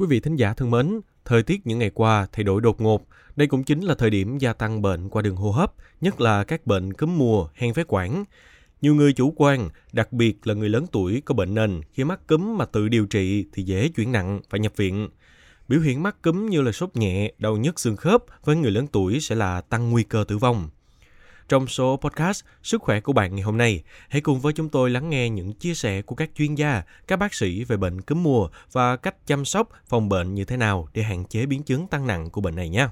Quý vị thính giả thân mến, thời tiết những ngày qua thay đổi đột ngột. Đây cũng chính là thời điểm gia tăng bệnh qua đường hô hấp, nhất là các bệnh cúm mùa, hen phế quản. Nhiều người chủ quan, đặc biệt là người lớn tuổi có bệnh nền, khi mắc cúm mà tự điều trị thì dễ chuyển nặng, phải nhập viện. Biểu hiện mắc cúm như là sốt nhẹ, đau nhức xương khớp với người lớn tuổi sẽ là tăng nguy cơ tử vong. Trong số podcast Sức khỏe của bạn ngày hôm nay, hãy cùng với chúng tôi lắng nghe những chia sẻ của các chuyên gia, các bác sĩ về bệnh cúm mùa và cách chăm sóc, phòng bệnh như thế nào để hạn chế biến chứng tăng nặng của bệnh này nhé.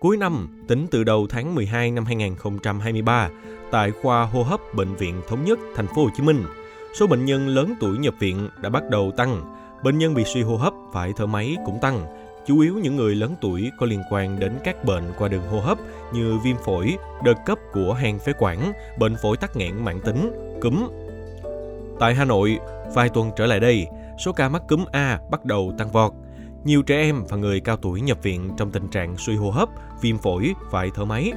Cuối năm, tính từ đầu tháng 12 năm 2023, tại khoa hô hấp Bệnh viện Thống nhất Thành phố Hồ Chí Minh, số bệnh nhân lớn tuổi nhập viện đã bắt đầu tăng Bệnh nhân bị suy hô hấp phải thở máy cũng tăng, chủ yếu những người lớn tuổi có liên quan đến các bệnh qua đường hô hấp như viêm phổi, đợt cấp của hen phế quản, bệnh phổi tắc nghẽn mãn tính, cúm. Tại Hà Nội, vài tuần trở lại đây, số ca mắc cúm A bắt đầu tăng vọt. Nhiều trẻ em và người cao tuổi nhập viện trong tình trạng suy hô hấp, viêm phổi, phải thở máy.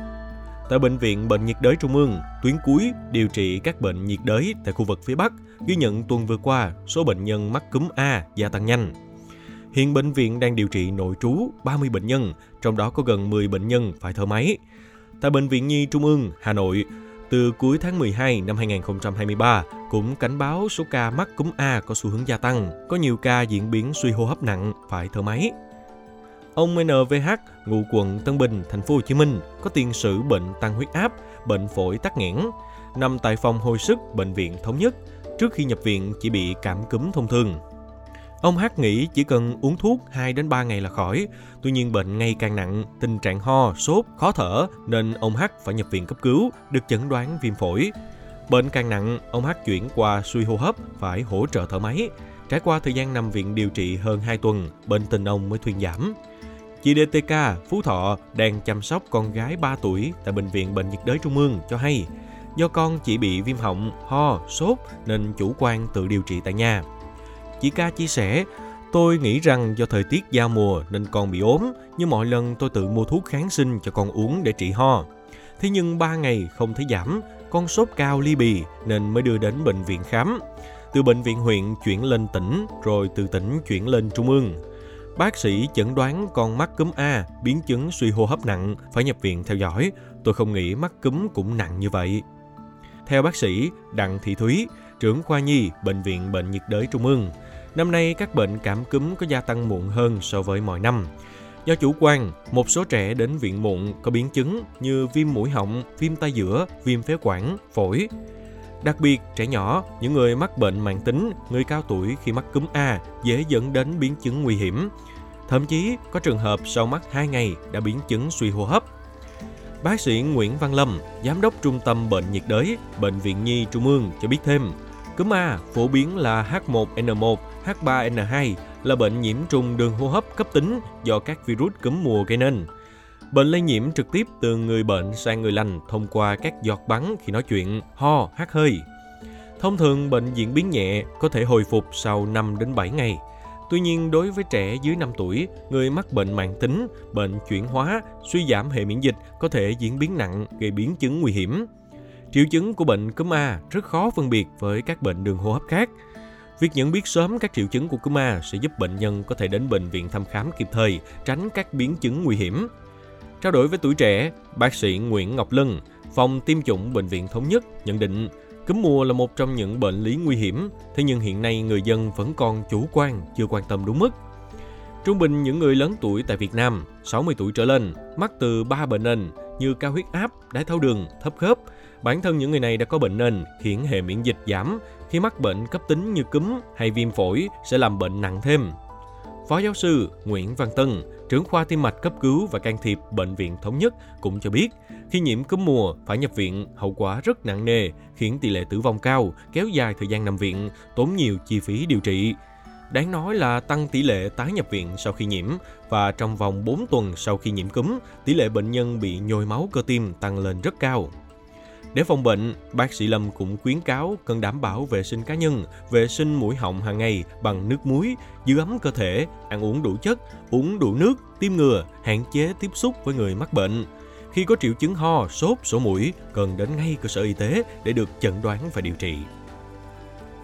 Tại Bệnh viện Bệnh nhiệt đới Trung ương, tuyến cuối điều trị các bệnh nhiệt đới tại khu vực phía Bắc, ghi nhận tuần vừa qua số bệnh nhân mắc cúm A gia tăng nhanh. Hiện bệnh viện đang điều trị nội trú 30 bệnh nhân, trong đó có gần 10 bệnh nhân phải thở máy. Tại Bệnh viện Nhi Trung ương, Hà Nội, từ cuối tháng 12 năm 2023 cũng cảnh báo số ca mắc cúm A có xu hướng gia tăng, có nhiều ca diễn biến suy hô hấp nặng phải thở máy. Ông NVH, ngụ quận Tân Bình, thành phố Hồ Chí Minh, có tiền sử bệnh tăng huyết áp, bệnh phổi tắc nghẽn, nằm tại phòng hồi sức bệnh viện thống nhất. Trước khi nhập viện chỉ bị cảm cúm thông thường. Ông H nghĩ chỉ cần uống thuốc 2 đến 3 ngày là khỏi. Tuy nhiên bệnh ngày càng nặng, tình trạng ho, sốt, khó thở nên ông H phải nhập viện cấp cứu, được chẩn đoán viêm phổi. Bệnh càng nặng, ông H chuyển qua suy hô hấp, phải hỗ trợ thở máy. Trải qua thời gian nằm viện điều trị hơn 2 tuần, bệnh tình ông mới thuyên giảm. Chị DTK, Phú Thọ đang chăm sóc con gái 3 tuổi tại Bệnh viện Bệnh nhiệt đới Trung ương cho hay do con chỉ bị viêm họng, ho, sốt nên chủ quan tự điều trị tại nhà. Chị ca chia sẻ, tôi nghĩ rằng do thời tiết giao mùa nên con bị ốm, nhưng mọi lần tôi tự mua thuốc kháng sinh cho con uống để trị ho. Thế nhưng 3 ngày không thấy giảm, con sốt cao ly bì nên mới đưa đến bệnh viện khám. Từ bệnh viện huyện chuyển lên tỉnh, rồi từ tỉnh chuyển lên trung ương. Bác sĩ chẩn đoán con mắc cúm A, biến chứng suy hô hấp nặng, phải nhập viện theo dõi. Tôi không nghĩ mắc cúm cũng nặng như vậy. Theo bác sĩ Đặng Thị Thúy, trưởng khoa nhi Bệnh viện Bệnh nhiệt đới Trung ương, năm nay các bệnh cảm cúm có gia tăng muộn hơn so với mọi năm. Do chủ quan, một số trẻ đến viện muộn có biến chứng như viêm mũi họng, viêm tai giữa, viêm phế quản, phổi. Đặc biệt, trẻ nhỏ, những người mắc bệnh mãn tính, người cao tuổi khi mắc cúm A dễ dẫn đến biến chứng nguy hiểm. Thậm chí, có trường hợp sau mắc 2 ngày đã biến chứng suy hô hấp. Bác sĩ Nguyễn Văn Lâm, Giám đốc Trung tâm Bệnh nhiệt đới, Bệnh viện Nhi Trung ương cho biết thêm, cúm A phổ biến là H1N1, H3N2 là bệnh nhiễm trùng đường hô hấp cấp tính do các virus cúm mùa gây nên. Bệnh lây nhiễm trực tiếp từ người bệnh sang người lành thông qua các giọt bắn khi nói chuyện, ho, hắt hơi. Thông thường bệnh diễn biến nhẹ có thể hồi phục sau 5 đến 7 ngày. Tuy nhiên đối với trẻ dưới 5 tuổi, người mắc bệnh mãn tính, bệnh chuyển hóa, suy giảm hệ miễn dịch có thể diễn biến nặng gây biến chứng nguy hiểm. Triệu chứng của bệnh cúm A rất khó phân biệt với các bệnh đường hô hấp khác. Việc nhận biết sớm các triệu chứng của cúm A sẽ giúp bệnh nhân có thể đến bệnh viện thăm khám kịp thời, tránh các biến chứng nguy hiểm. Trao đổi với tuổi trẻ, bác sĩ Nguyễn Ngọc Lân, phòng tiêm chủng Bệnh viện Thống nhất nhận định cúm mùa là một trong những bệnh lý nguy hiểm, thế nhưng hiện nay người dân vẫn còn chủ quan, chưa quan tâm đúng mức. Trung bình những người lớn tuổi tại Việt Nam, 60 tuổi trở lên, mắc từ 3 bệnh nền như cao huyết áp, đái tháo đường, thấp khớp. Bản thân những người này đã có bệnh nền khiến hệ miễn dịch giảm, khi mắc bệnh cấp tính như cúm hay viêm phổi sẽ làm bệnh nặng thêm. Phó giáo sư Nguyễn Văn Tân, trưởng khoa tim mạch cấp cứu và can thiệp Bệnh viện Thống nhất cũng cho biết, khi nhiễm cúm mùa phải nhập viện, hậu quả rất nặng nề, khiến tỷ lệ tử vong cao, kéo dài thời gian nằm viện, tốn nhiều chi phí điều trị. Đáng nói là tăng tỷ lệ tái nhập viện sau khi nhiễm và trong vòng 4 tuần sau khi nhiễm cúm, tỷ lệ bệnh nhân bị nhồi máu cơ tim tăng lên rất cao. Để phòng bệnh, bác sĩ Lâm cũng khuyến cáo cần đảm bảo vệ sinh cá nhân, vệ sinh mũi họng hàng ngày bằng nước muối, giữ ấm cơ thể, ăn uống đủ chất, uống đủ nước, tiêm ngừa, hạn chế tiếp xúc với người mắc bệnh. Khi có triệu chứng ho, sốt, sổ mũi, cần đến ngay cơ sở y tế để được chẩn đoán và điều trị.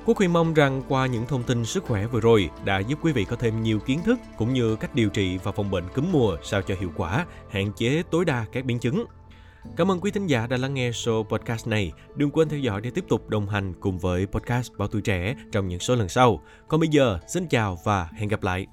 Quốc Huy mong rằng qua những thông tin sức khỏe vừa rồi đã giúp quý vị có thêm nhiều kiến thức cũng như cách điều trị và phòng bệnh cúm mùa sao cho hiệu quả, hạn chế tối đa các biến chứng. Cảm ơn quý thính giả đã lắng nghe show podcast này. Đừng quên theo dõi để tiếp tục đồng hành cùng với podcast Báo Tuổi Trẻ trong những số lần sau. Còn bây giờ, xin chào và hẹn gặp lại.